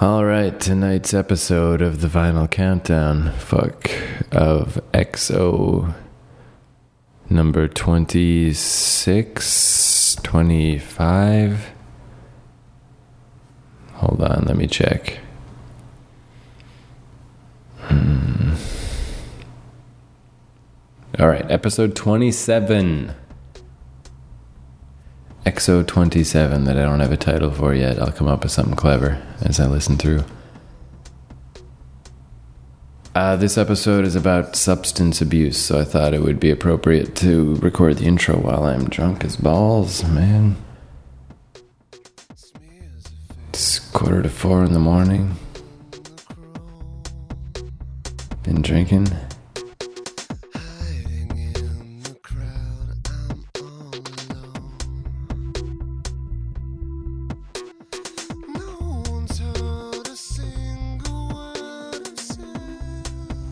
All right, tonight's episode of the Vinyl Countdown, fuck, of XO number 26, 25. Hold on, let me check. Hmm. All right, episode 27. XO 27 that I don't have a title for yet. I'll come up with something clever as I listen through. Uh, this episode is about substance abuse, so I thought it would be appropriate to record the intro while I'm drunk as balls, man. It's quarter to four in the morning. Been drinking.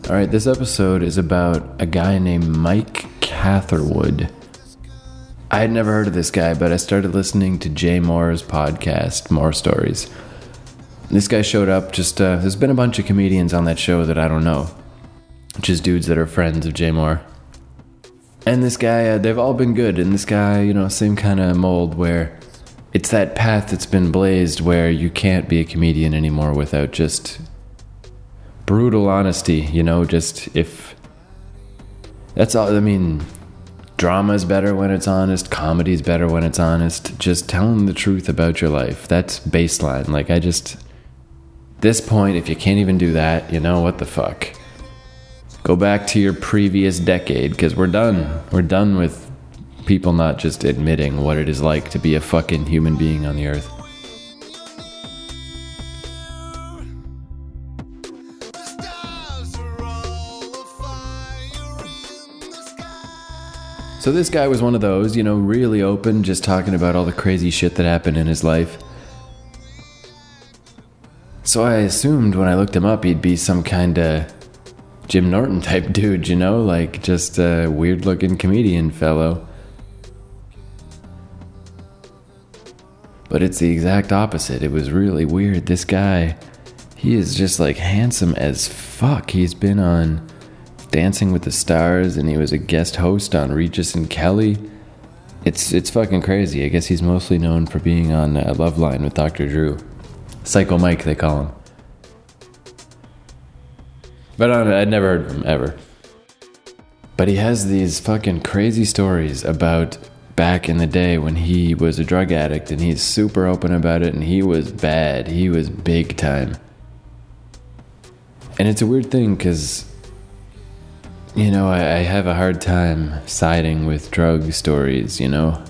All right, this episode is about a guy named Mike Catherwood. I had never heard of this guy, but I started listening to Jay Mohr's podcast, Mohr Stories. This guy showed up. Just uh, there's been a bunch of comedians on that show that I don't know, just dudes that are friends of Jay Mohr. And this guy, uh, they've all been good. And this guy, you know, same kind of mold where it's that path that's been blazed where you can't be a comedian anymore without just brutal honesty, you know, just if that's all I mean, drama's better when it's honest, comedy's better when it's honest. Just telling the truth about your life. That's baseline. Like I just this point if you can't even do that, you know what the fuck. Go back to your previous decade cuz we're done. We're done with people not just admitting what it is like to be a fucking human being on the earth. So this guy was one of those, you know, really open, just talking about all the crazy shit that happened in his life. So I assumed when I looked him up, he'd be some kind of Jim Norton type dude, you know, like just a weird looking comedian fellow. But it's the exact opposite. It was really weird. This guy, he is just like handsome as fuck. He's been on Dancing with the Stars, and he was a guest host on Regis and Kelly. It's it's fucking crazy. I guess he's mostly known for being on uh, Loveline with Dr. Drew, Psycho Mike they call him. But I I'd never heard of him ever. But he has these fucking crazy stories about back in the day when he was a drug addict, and he's super open about it, and he was bad. He was big time. And it's a weird thing because you know, I, I, have a hard time siding with drug stories, you know?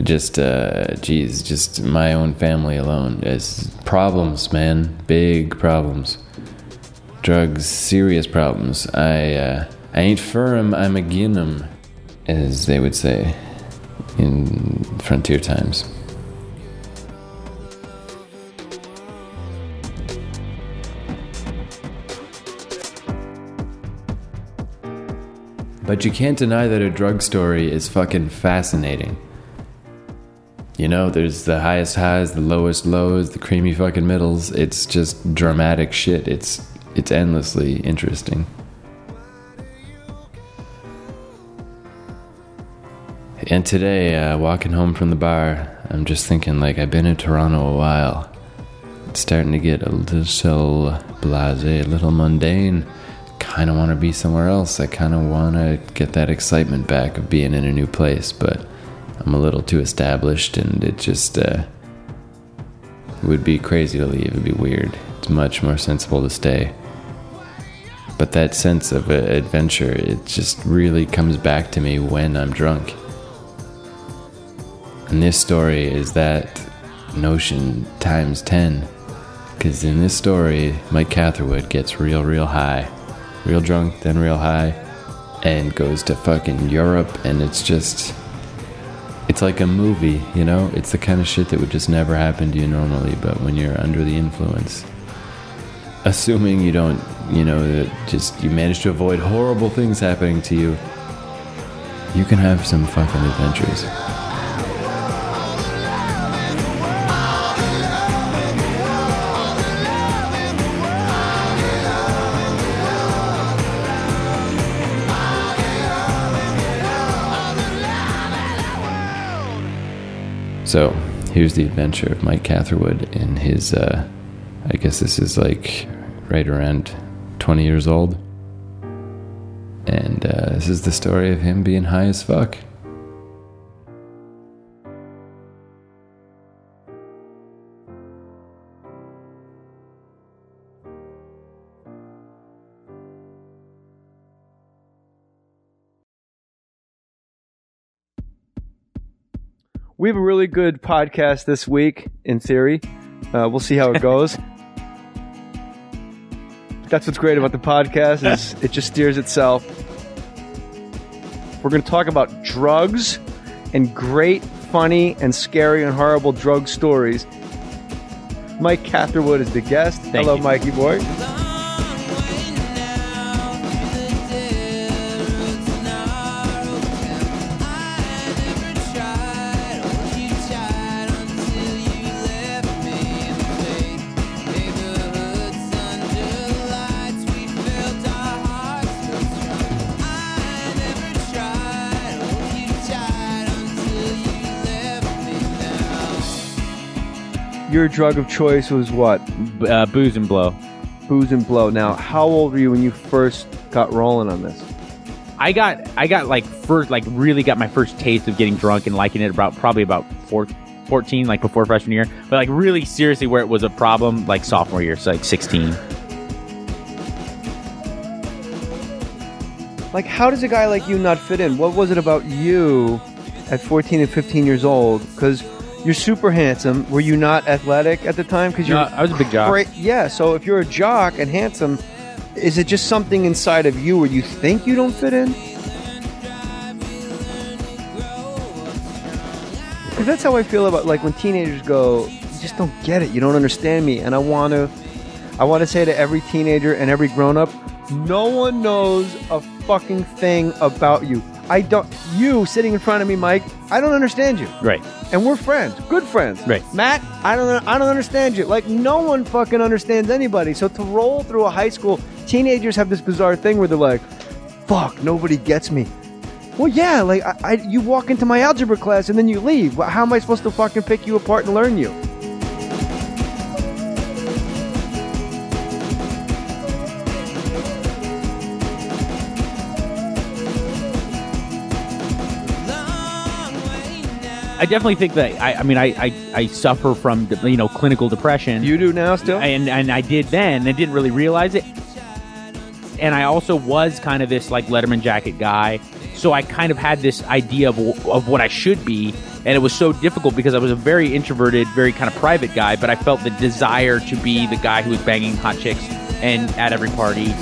Just, uh, geez, just my own family alone. It's problems, man. Big problems. Drugs, serious problems. I, uh, I ain't for 'em, I'm agin 'em, as they would say in frontier times. But you can't deny that a drug story is fucking fascinating. You know, there's the highest highs, the lowest lows, the creamy fucking middles. It's just dramatic shit. It's it's endlessly interesting. And today, uh, walking home from the bar, I'm just thinking like I've been in Toronto a while. It's starting to get a little blasé, a little mundane kind of want to be somewhere else. I kind of want to get that excitement back of being in a new place, but I'm a little too established and it just uh, would be crazy to leave. It'd be weird. It's much more sensible to stay. But that sense of uh, adventure, it just really comes back to me when I'm drunk. And this story is that notion times 10. Because in this story, Mike Catherwood gets real, real high real drunk, then real high, and goes to fucking Europe, and it's just. It's like a movie, you know? It's the kind of shit that would just never happen to you normally, but when you're under the influence, assuming you don't, you know, that just you manage to avoid horrible things happening to you, you can have some fucking adventures. So here's the adventure of Mike Catherwood in his, uh, I guess this is like right around 20 years old. And uh, this is the story of him being high as fuck. We have a really good podcast this week, in theory. Uh, we'll see how it goes. That's what's great about the podcast is it just steers itself. We're going to talk about drugs and great, funny, and scary and horrible drug stories. Mike Catherwood is the guest. Hello, you. Mikey boy. Your drug of choice was what? Uh, booze and blow. Booze and blow. Now, how old were you when you first got rolling on this? I got I got like first like really got my first taste of getting drunk and liking it about probably about four, 14 like before freshman year but like really seriously where it was a problem like sophomore year so like 16 Like, how does a guy like you not fit in? What was it about you at 14 and 15 years old? Because you're super handsome. Were you not athletic at the time? Because you're No, I was a big jock. Great. Yeah. So if you're a jock and handsome, is it just something inside of you where you think you don't fit in? Because that's how I feel about like when teenagers go, "You just don't get it. You don't understand me." And I want to, I want to say to every teenager and every grown up, no one knows a fucking thing about you. I don't. You sitting in front of me, Mike. I don't understand you right and we're friends, good friends. Right. Matt, I don't, I don't understand you. Like no one fucking understands anybody. So to roll through a high school, teenagers have this bizarre thing where they're like, "Fuck, nobody gets me." Well, yeah, like I, I you walk into my algebra class and then you leave. How am I supposed to fucking pick you apart and learn you? I definitely think that I, I mean I, I I suffer from you know clinical depression You do now still? and and I did then and didn't really realize it. And I also was kind of this like Letterman jacket guy, so I kind of had this idea of of what I should be, and it was so difficult because I was a very introverted, very kind of private guy, but I felt the desire to be the guy who was banging hot chicks and at every party.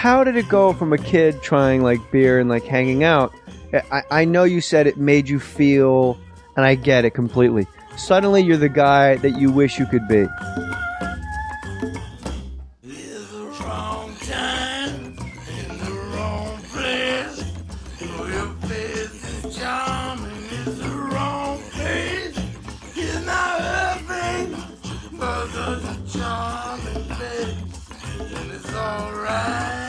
How did it go from a kid trying like beer and like hanging out? I, I know you said it made you feel, and I get it completely. Suddenly, you're the guy that you wish you could be. Alright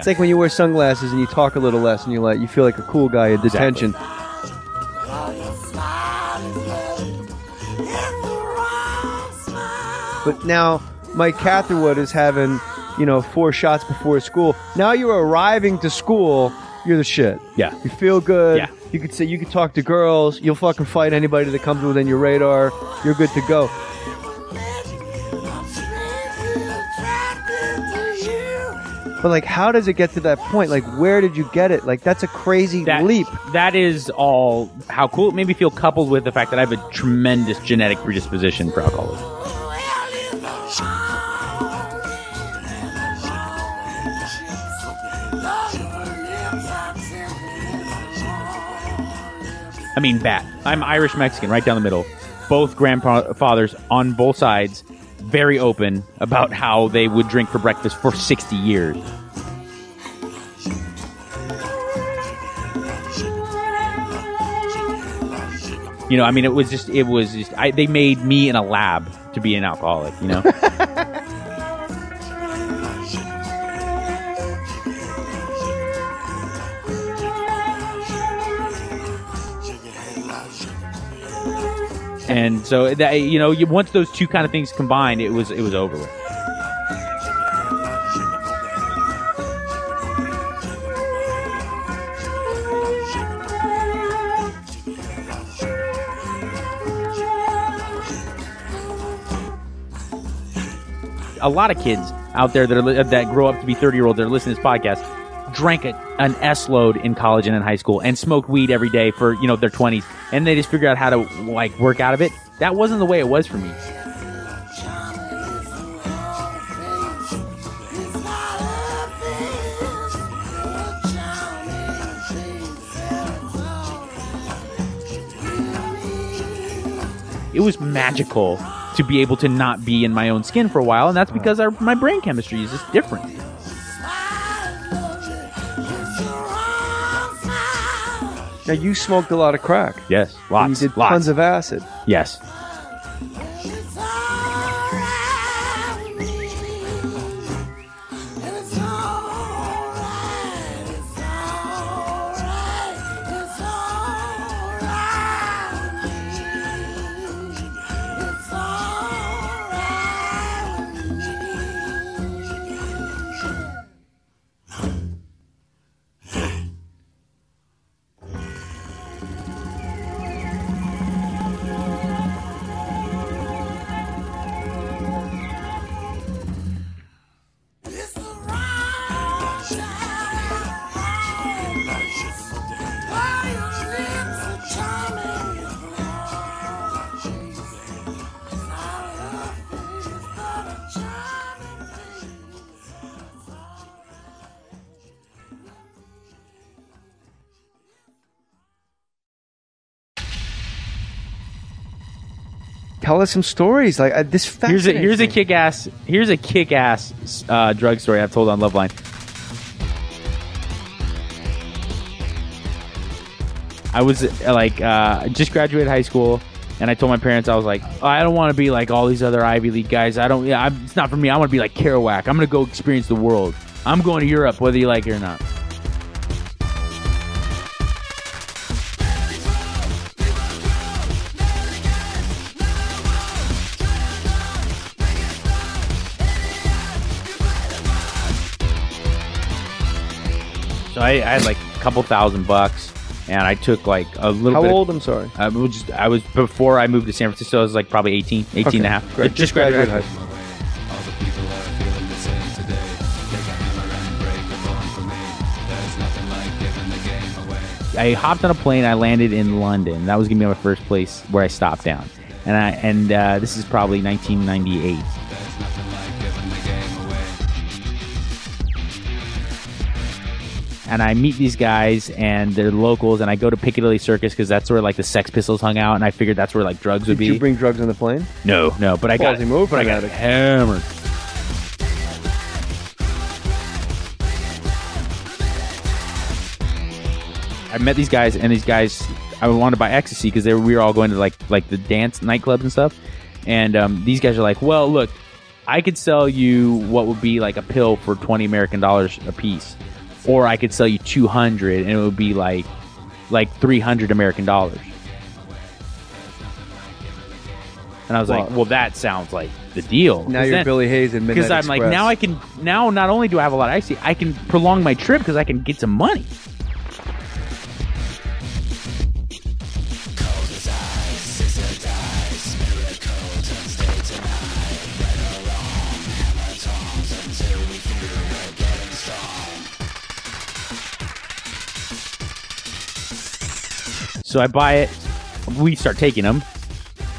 It's like when you wear sunglasses and you talk a little less, and you're like, you feel like a cool guy at detention. All your smile is love. It's the wrong smile. But now, Mike Catherwood is having, you know, four shots before school. Now you're arriving to school, you're the shit. Yeah. You feel good. Yeah. You could say you could talk to girls. You'll fucking fight anybody that comes within your radar. You're good to go. But like, how does it get to that point? Like, where did you get it? Like, that's a crazy that leap. That is all how cool it made me feel, coupled with the fact that I have a tremendous genetic predisposition for alcoholism. I mean, bat. I'm Irish Mexican, right down the middle. Both grandfathers on both sides, very open about how they would drink for breakfast for 60 years. You know, I mean, it was just, it was just, I, they made me in a lab to be an alcoholic, you know? and so that you know, you, once those two kind of things combined, it was it was over with. A lot of kids out there that are that grow up to be thirty year olds that are listening to this podcast drank a, an S load in college and in high school and smoked weed every day for you know their twenties, and they just figure out how to like work out of it. That wasn't the way it was for me. it was magical to be able to not be in my own skin for a while, and that's because our, my brain chemistry is just different. Now you smoked a lot of crack. Yes, And lots, you did lots. tons of acid. yes. Tell us some stories. Like uh, this. Here's a here's a kick ass here's a kick ass uh, drug story I've told on Loveline. I was uh, like uh, just graduated high school, and I told my parents I was like, oh, I don't want to be like all these other Ivy League guys. I don't. Yeah, I'm, it's not for me. I want to be like Kerouac. I'm gonna go experience the world. I'm going to Europe, whether you like it or not. I, I had like a couple thousand bucks, and I took like a little How bit. of- old? I'm sorry. I was just I was before I moved to San Francisco. I was like probably 18, 18 and a half. Great. Just graduated high school. school. All the people are feeling the same today. Take a hammer and break a bone for me. There's nothing like giving the game away. I hopped on a plane. I landed in London. That was gonna be my first place where I stopped down. And I and uh, this is probably 1998. And I meet these guys and they're locals. And I go to Piccadilly Circus because that's where like the Sex Pistols hung out. And I figured that's where like drugs would be. Did be. you bring drugs on the plane? no, no. But I got Ballsy move but I for an got addict. hammered. I met these guys, and these guys, I wanted to buy ecstasy because they were, we were all going to like like the dance nightclubs and stuff. And um, these guys are like, "Well, look, I could sell you what would be like a pill for twenty American dollars a piece, or I could sell you two hundred, and it would be like like three hundred American dollars." And I was like, "Well, that sounds like the deal." Now you're then- Billy Hayes in Midnight because I'm like now I can now not only do I have a lot of icy, I can prolong my trip because I can get some money. So I buy it. We start taking them,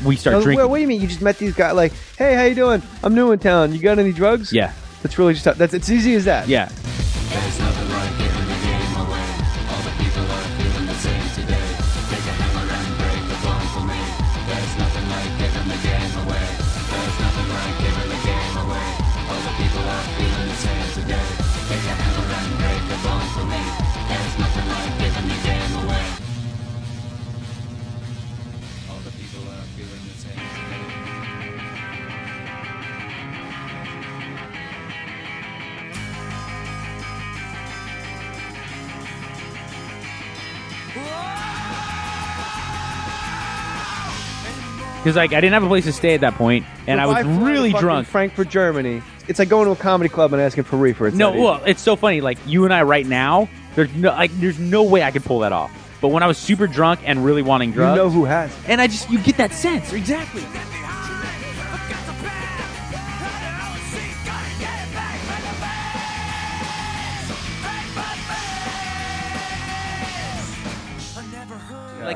we start oh, Now, drinking. What, what do you mean? You just met these guys? Like, hey, how you doing? I'm new in town. You got any drugs? yeah, That's really just that's it's easy as that. yeah. Because like I didn't have a place to stay at that point, and I was fly to really fucking drunk. Frankfurt, Germany. It's like going to a comedy club and asking for reefer. It's No, well, it's so funny. Like you and I right now, there's no like there's no way I could pull that off. But when I was super drunk and really wanting drugs. you drugs, know who has. and I just you get that sense exactly.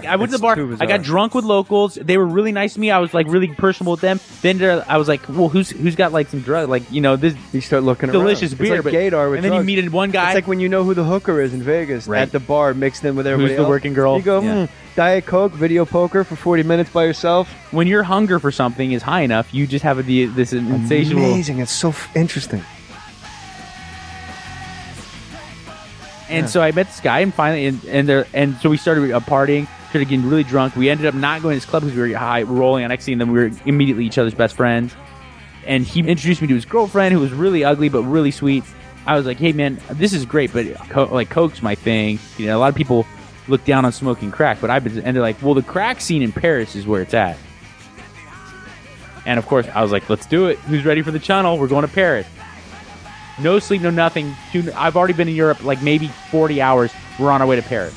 I went to the bar, I got drunk with locals. They were really nice to me. I was like really personable with them. Then there- I was like, well, who's who's got like some drug? Like you know this You start looking delicious around. beer, It's but Gator with and then you drugs. meet one guy. It's like when you know who the hooker is in Vegas Right. at the bar, mixed in with everybody the else. working girl? You go, Yeah. hmm, Diet Coke, video poker for 40 minutes by yourself. when your hunger for something is high enough, you just have a, the- this insatiable. Amazing. It's so f- interesting. And so I met this guy, and finally, and and, there, and so we started uh, partying, started getting really drunk. We ended up not going to this club because we were high, rolling on ecstasy, and then we were immediately each other's best friends. And he introduced me to his girlfriend, who was really ugly but really sweet. I was like, "Hey, man, this is great, but co- like coke's my thing." You know, a lot of people look down on smoking crack, but I've been, and they're like, "Well, the crack scene in Paris is where it's at." And of course, I was like, "Let's do it. Who's ready for the channel? We're going to Paris." No sleep, no nothing. I've already been in Europe like maybe 40 hours. We're on our way to Paris.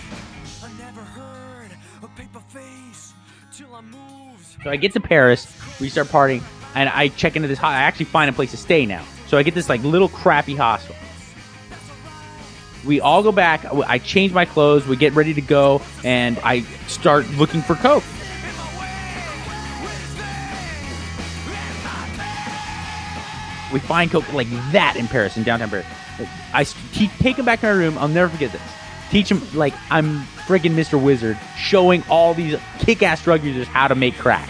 So I get to Paris, we start partying, and I check into this. ho- I actually find a place to stay now. So I get this like little crappy hostel. We all go back. I change my clothes. We get ready to go, and I start looking for coke. We find coke like that in Paris, in downtown Paris. I te- take him back to my room. I'll never forget this. Teach him like I'm freaking Mr. Wizard, showing all these kick-ass drug users how to make crack.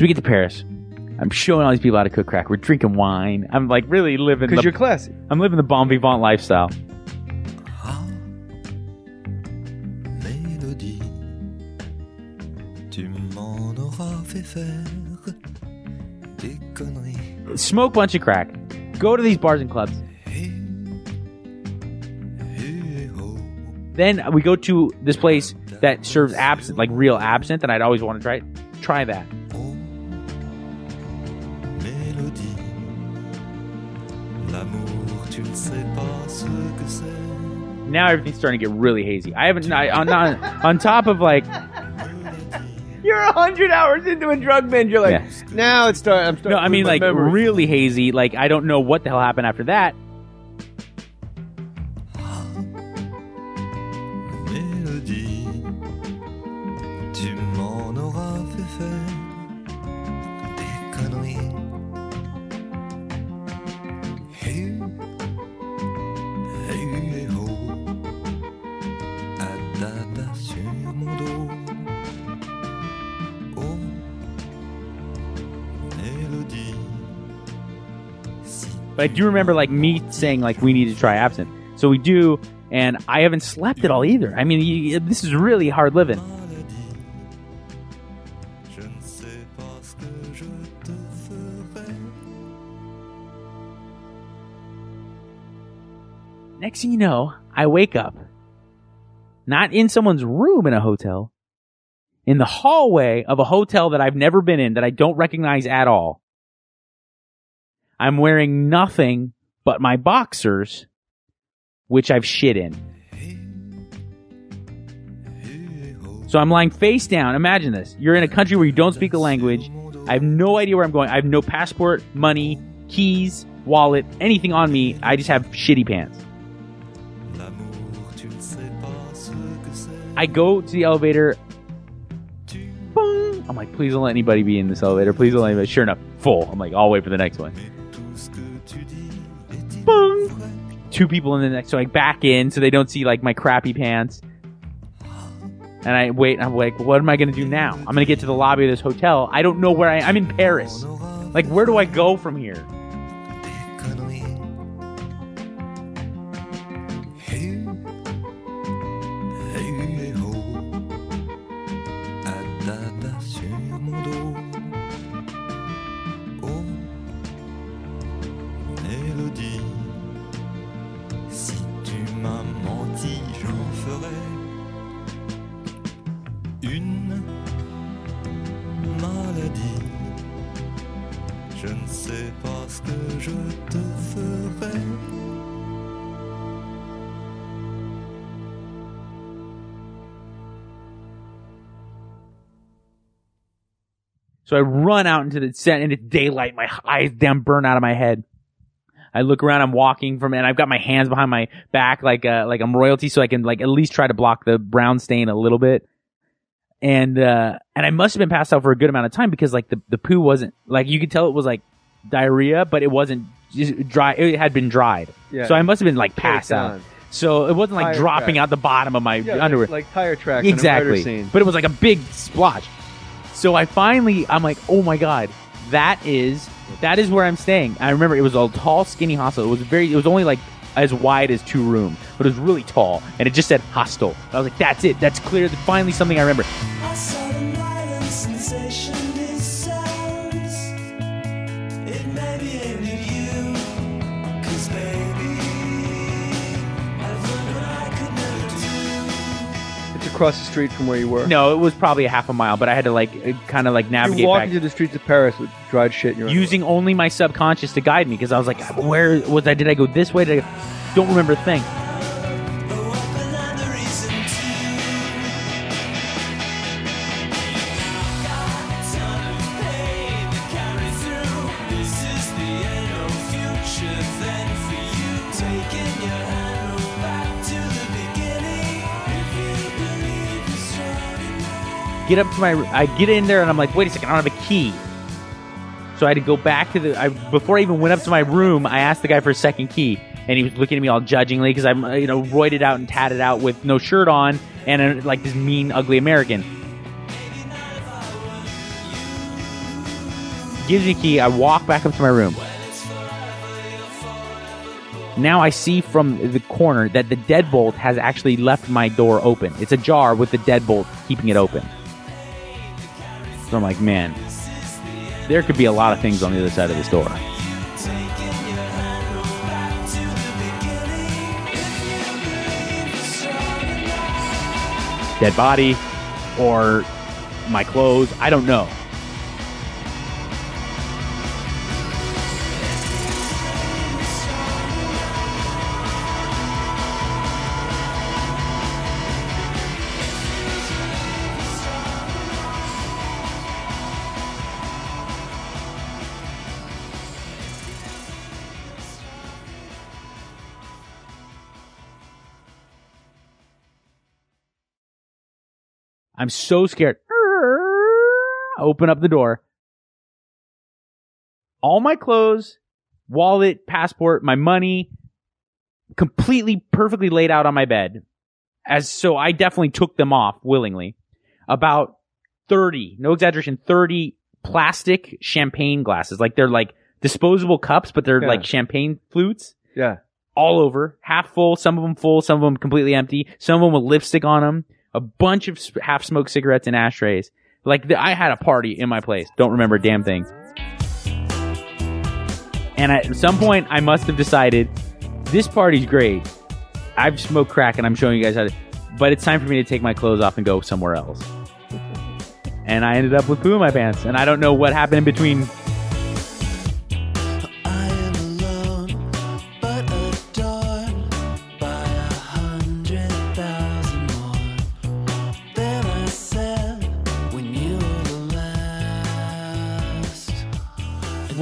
So we get to Paris. I'm showing all these people how to cook crack. We're drinking wine. I'm like really living. Because The, you're classy. I'm living the bon vivant lifestyle. Ah, Mélodie, tu m'en auras fait faire des conneries. Smoke bunch of crack. Go to these bars and clubs. Hé, hé, Then we go to this place that serves absinthe, like real absinthe, and I'd always want to try it. Try that. Now everything's starting to get really hazy. I haven't I, on, on on top of like You're a hundred hours into a drug binge. You're like, Yeah. now it's starting. I'm starting. no, I mean like really hazy. Like I don't know what the hell happened after that. But I do remember like me saying like we need to try absinthe. So we do, and I haven't slept at all either. I mean, you, this is really hard living. Next thing you know, I wake up, not in someone's room in a hotel, in the hallway of a hotel that I've never been in that I don't recognize at all. I'm wearing nothing but my boxers, which I've shit in. So I'm lying face down. Imagine this. You're in a country where you don't speak the language. I have no idea where I'm going. I have no passport, money, keys, wallet, anything on me. I just have shitty pants. I go to the elevator. I'm like, please don't let anybody be in this elevator. Please don't let anybody. Sure enough, full. I'm like, I'll wait for the next one. Two people in the next. So I back in so they don't see like my crappy pants. And I wait. I'm like, what am I gonna do now? I'm gonna get to the lobby of this hotel. I don't know where I. I'm in Paris. Like, where do I go from here? So I run out into the set and it's daylight. My eyes damn burn out of my head. I look around. I'm walking from, and I've got my hands behind my back, like uh, like I'm royalty, so I can like at least try to block the brown stain a little bit. And uh, and I must have been passed out for a good amount of time because like the the poo wasn't like you could tell it was like diarrhea, but it wasn't just dry. It had been dried. Yeah. So I must have been like passed out. So it wasn't like Tire dropping track. out the bottom of my Yeah, underwear like, tire tracks in a murder exactly. But it was like a big splotch. So I finally, I'm like, oh my god, that is that is where I'm staying. I remember it was a tall, skinny hostel. It was very, it was only like as wide as two rooms, but it was really tall, and it just said hostel. I was like, that's it. That's clear. Finally, something I remember. Across the street from where you were. No, it was probably a half a mile, but I had to like uh, kind of like navigate You're back. walking through the streets of Paris with dried shit in your using only my subconscious to guide me because I was like, where was I? Did I go this way? Did I? Don't remember a thing. Get up to my I get in there and I'm like, wait a second, I don't have a key. So I had to go back to the I, before I even went up to my room. I asked the guy for a second key, and he was looking at me all judgingly because I'm you know roided out and tatted out with no shirt on and uh like this mean ugly American. Gives me a key. I walk back up to my room. Now I see from the corner that the deadbolt has actually left my door open. It's ajar with the deadbolt keeping it open. So I'm like, man, there could be a lot of things on the other side of this door. Dead body or my clothes. I don't know. I'm so scared. I open up the door. All my clothes, wallet, passport, my money, completely perfectly laid out on my bed. As so I definitely took them off willingly. About 30, no exaggeration, 30 plastic champagne glasses. Like they're like disposable cups, but they're Yeah. like champagne flutes Yeah. all over, half full, some of them full, some of them completely empty, some of them with lipstick on them, a bunch of half smoked cigarettes in ashtrays. Like the, I had a party in my place. Don't remember a damn thing. And at some point, I must have decided this party's great, I've smoked crack and I'm showing you guys how to, but it's time for me to take my clothes off and go somewhere else. And I ended up with poo in my pants, and I don't know what happened in between.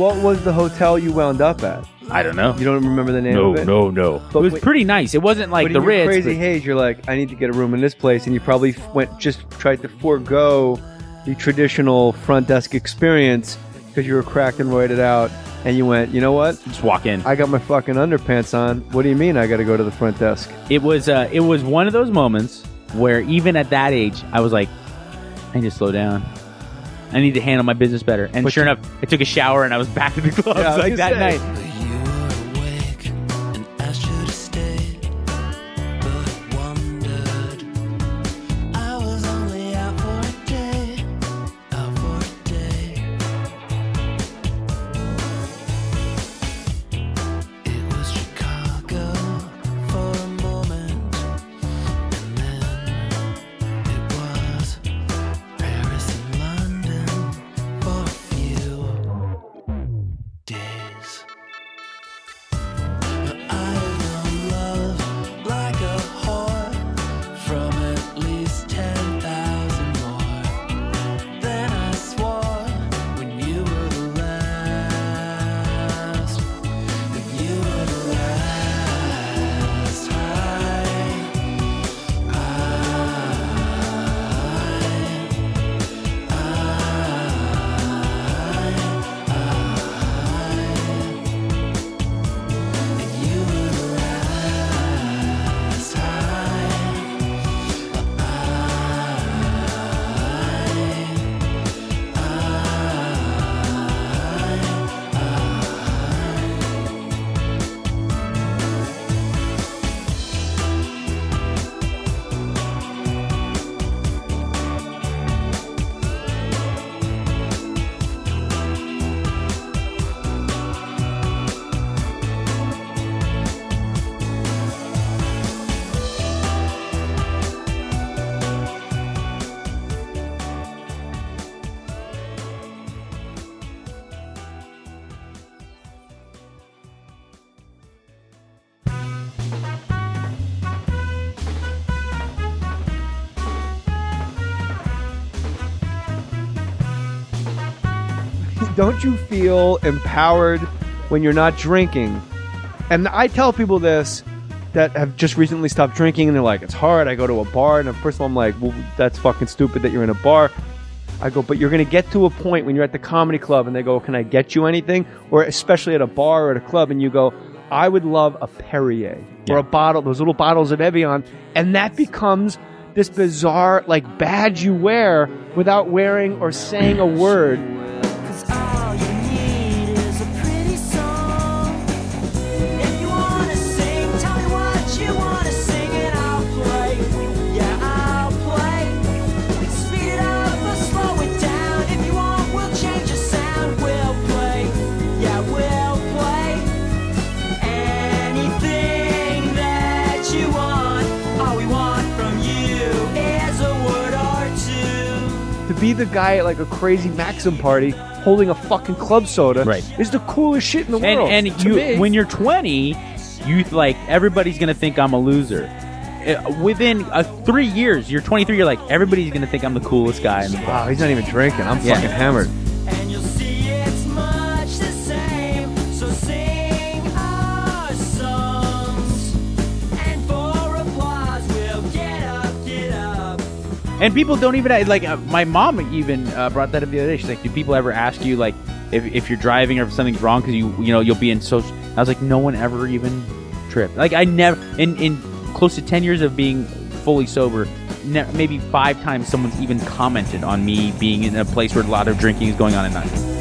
What was the hotel you wound up at? I don't know. You don't remember the name No, of it? no, no. But it was wait- pretty nice. It wasn't like the Ritz. crazy but- haze, you're like, I need to get a room in this place, and you probably went just tried to forego the traditional front desk experience because you were cracked and roided out, and you went, you know what? just walk in. I got my fucking underpants on. What do you mean I got to go to the front desk? it was uh, it was one of those moments where even at that age, I was like, I need to slow down. I need to handle my business better. And But sure enough, I took a shower and I was back at the clubs Yeah, like that say. night. Don't you feel empowered when you're not drinking? And I tell people this that have just recently stopped drinking, and they're like, "It's hard." I go to a bar, and first of all, I'm like, "Well, that's fucking stupid that you're in a bar." I go, but you're going to get to a point when you're at the comedy club and they go, Can I get you anything? Or especially at a bar or at a club, and you go, I would love a Perrier or a bottle, those little bottles of Evian. And that becomes this bizarre, like, badge you wear without wearing or saying a word. Be the guy at like a crazy Maxim party holding a fucking club soda Right. is the coolest shit in the and world. and to you me. when you're 20 you like everybody's gonna think i'm a loser Uh, within uh, three years you're 23 you're like everybody's gonna think i'm the coolest guy in the bar Wow, he's not even drinking. I'm Yeah. fucking hammered. And people don't even like uh, my mom even uh, brought that up the other day. She's like do people ever ask you like if, if you're driving or if something's wrong? Because you you know you'll be in social i was like no one ever even tripped like i never in in close to 10 years of being fully sober ne- maybe five times someone's even commented on me being in a place where a lot of drinking is going on at night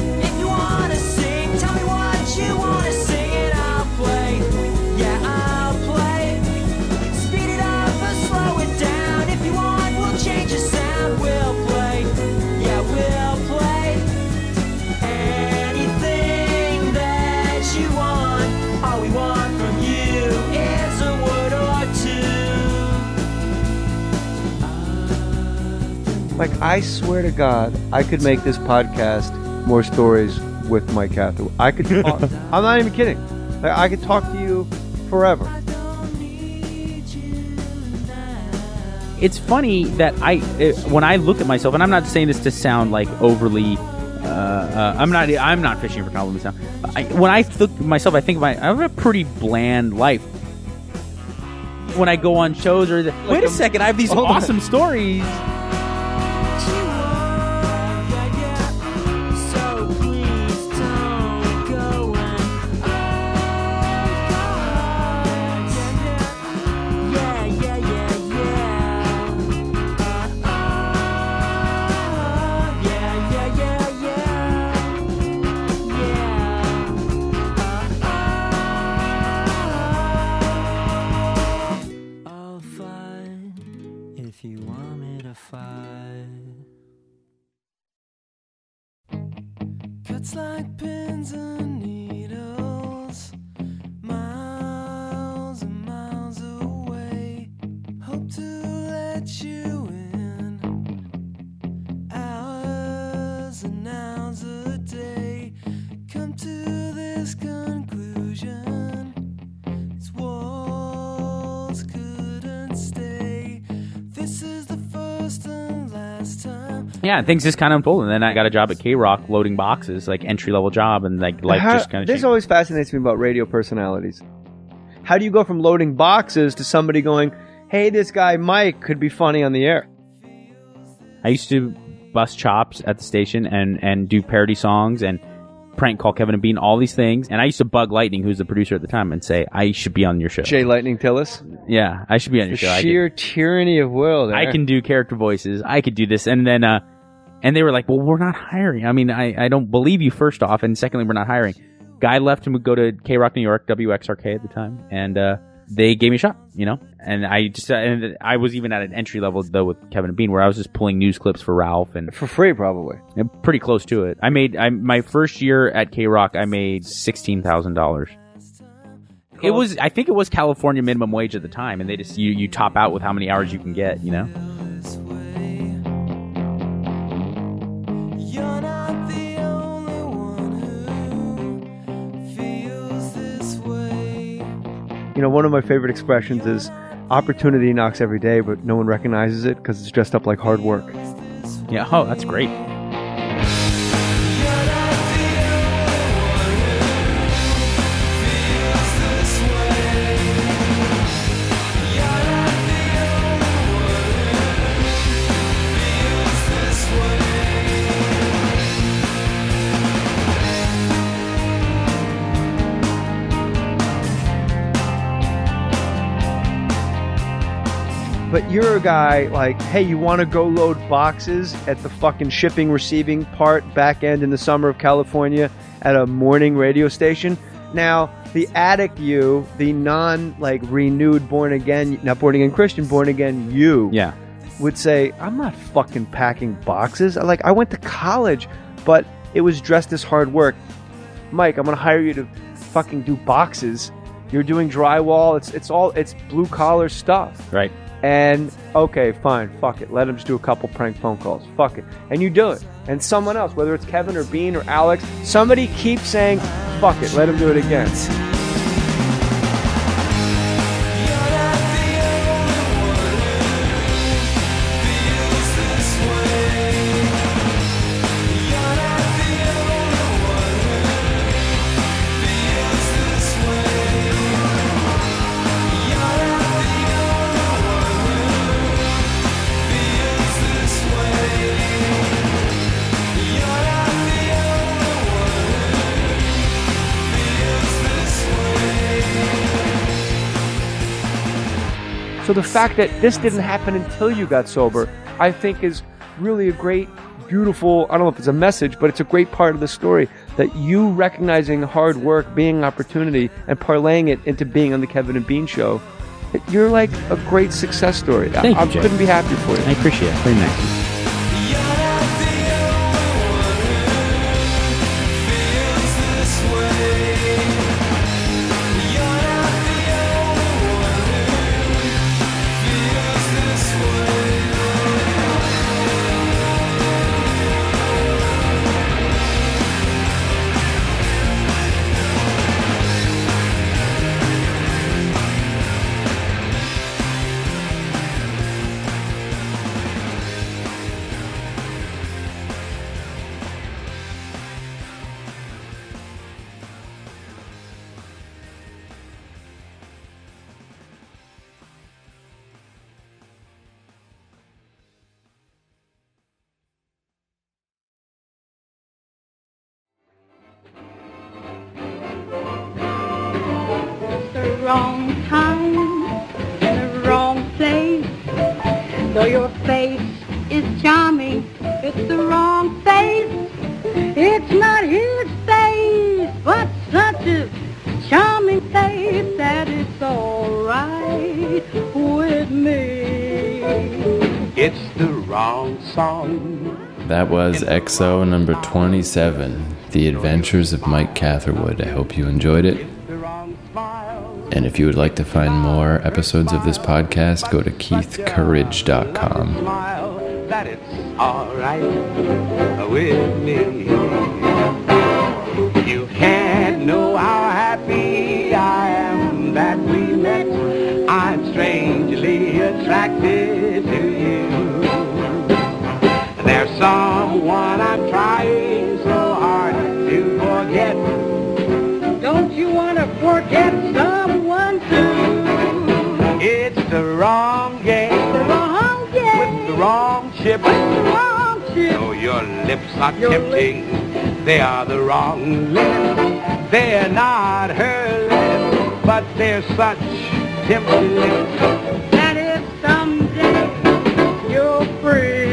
Like I swear to God, I could make this podcast Mohr Stories with Mike Hathaway. I could. Talk, I'm not even kidding. Like, I could talk to you forever. it's funny that I uh, when I look at myself, and I'm not saying this to sound like overly. Uh, uh, I'm not. I'm not fishing for compliments now. I, when I look at myself, I think my I have a pretty bland life. When I go on shows or the, wait a second, I have these Hold on. awesome stories. Yeah, things just kind of unfold, and then I got a job at K Rock loading boxes, like entry level job, and like life How- just kind of this changed. always fascinates me about radio personalities. How do you go from loading boxes to somebody going, "Hey, this guy Mike could be funny on the air"? I used to bust chops at the station and and do parody songs and prank call Kevin and Bean, all these things. And I used to bug Lightning, who's the producer at the time, and say I should be on your show. Jay Lightning Tillis, yeah, I should be on the your show. I sheer tyranny of will. can, I can do character voices. I could do this, and then uh, and they were like, "Well, we're not hiring." I mean, I I don't believe you. First off, and secondly, we're not hiring. Guy left and would go to K Rock New York, WXRK at the time, and uh, they gave me a shot, you know. And I just and I was even at an entry level though with Kevin and Bean, where I was just pulling news clips for Ralph and for free, probably. I'm pretty close to it. I made I my first year at K Rock. I made sixteen thousand dollars. It was I think it was California minimum wage at the time, and they just you you top out with how many hours you can get. You know. You know, one of my favorite expressions is opportunity knocks every day, but no one recognizes it because it's dressed up like hard work. Yeah. Oh, that's great. But you're a guy like, hey, you want to go load boxes at the fucking shipping receiving part back end in the summer of California at a morning radio station? Now, the addict you, the non like renewed born again, not born again Christian, born again you, Yeah. would say, I'm not fucking packing boxes. Like, I went to college, but it was dressed as hard work. Mike, I'm gonna hire you to fucking do boxes. You're doing drywall. It's it's all it's blue collar stuff. Right. And okay, fine, fuck it. Let him just do a couple prank phone calls. Fuck it. And you do it. And someone else, whether it's Kevin or Bean or Alex, somebody keeps saying, fuck it, let him do it again. The fact that this didn't happen until you got sober, I think is really a great, beautiful, I don't know if it's a message, but it's a great part of the story that you recognizing hard work, being an opportunity, and parlaying it into being on the Kevin and Bean show. You're like a great success story. I, Thank you, I couldn't be happier for you. I appreciate it. Very nice. That was XO number 27, The Adventures of Mike Catherwood. I hope you enjoyed it. And if you would like to find more episodes of this podcast, go to keithcourage.com. That it's alright with me. You can't know how happy I am that we met. I'm strangely attracted someone I'm trying so hard to forget. Don't you want to forget someone too? It's the wrong game. It's the wrong game. With the wrong chip. With the wrong chip. No, your lips are your tempting. Lips. They are the wrong lips. They're not her lips, but they're such tempting lips. That if someday you're free.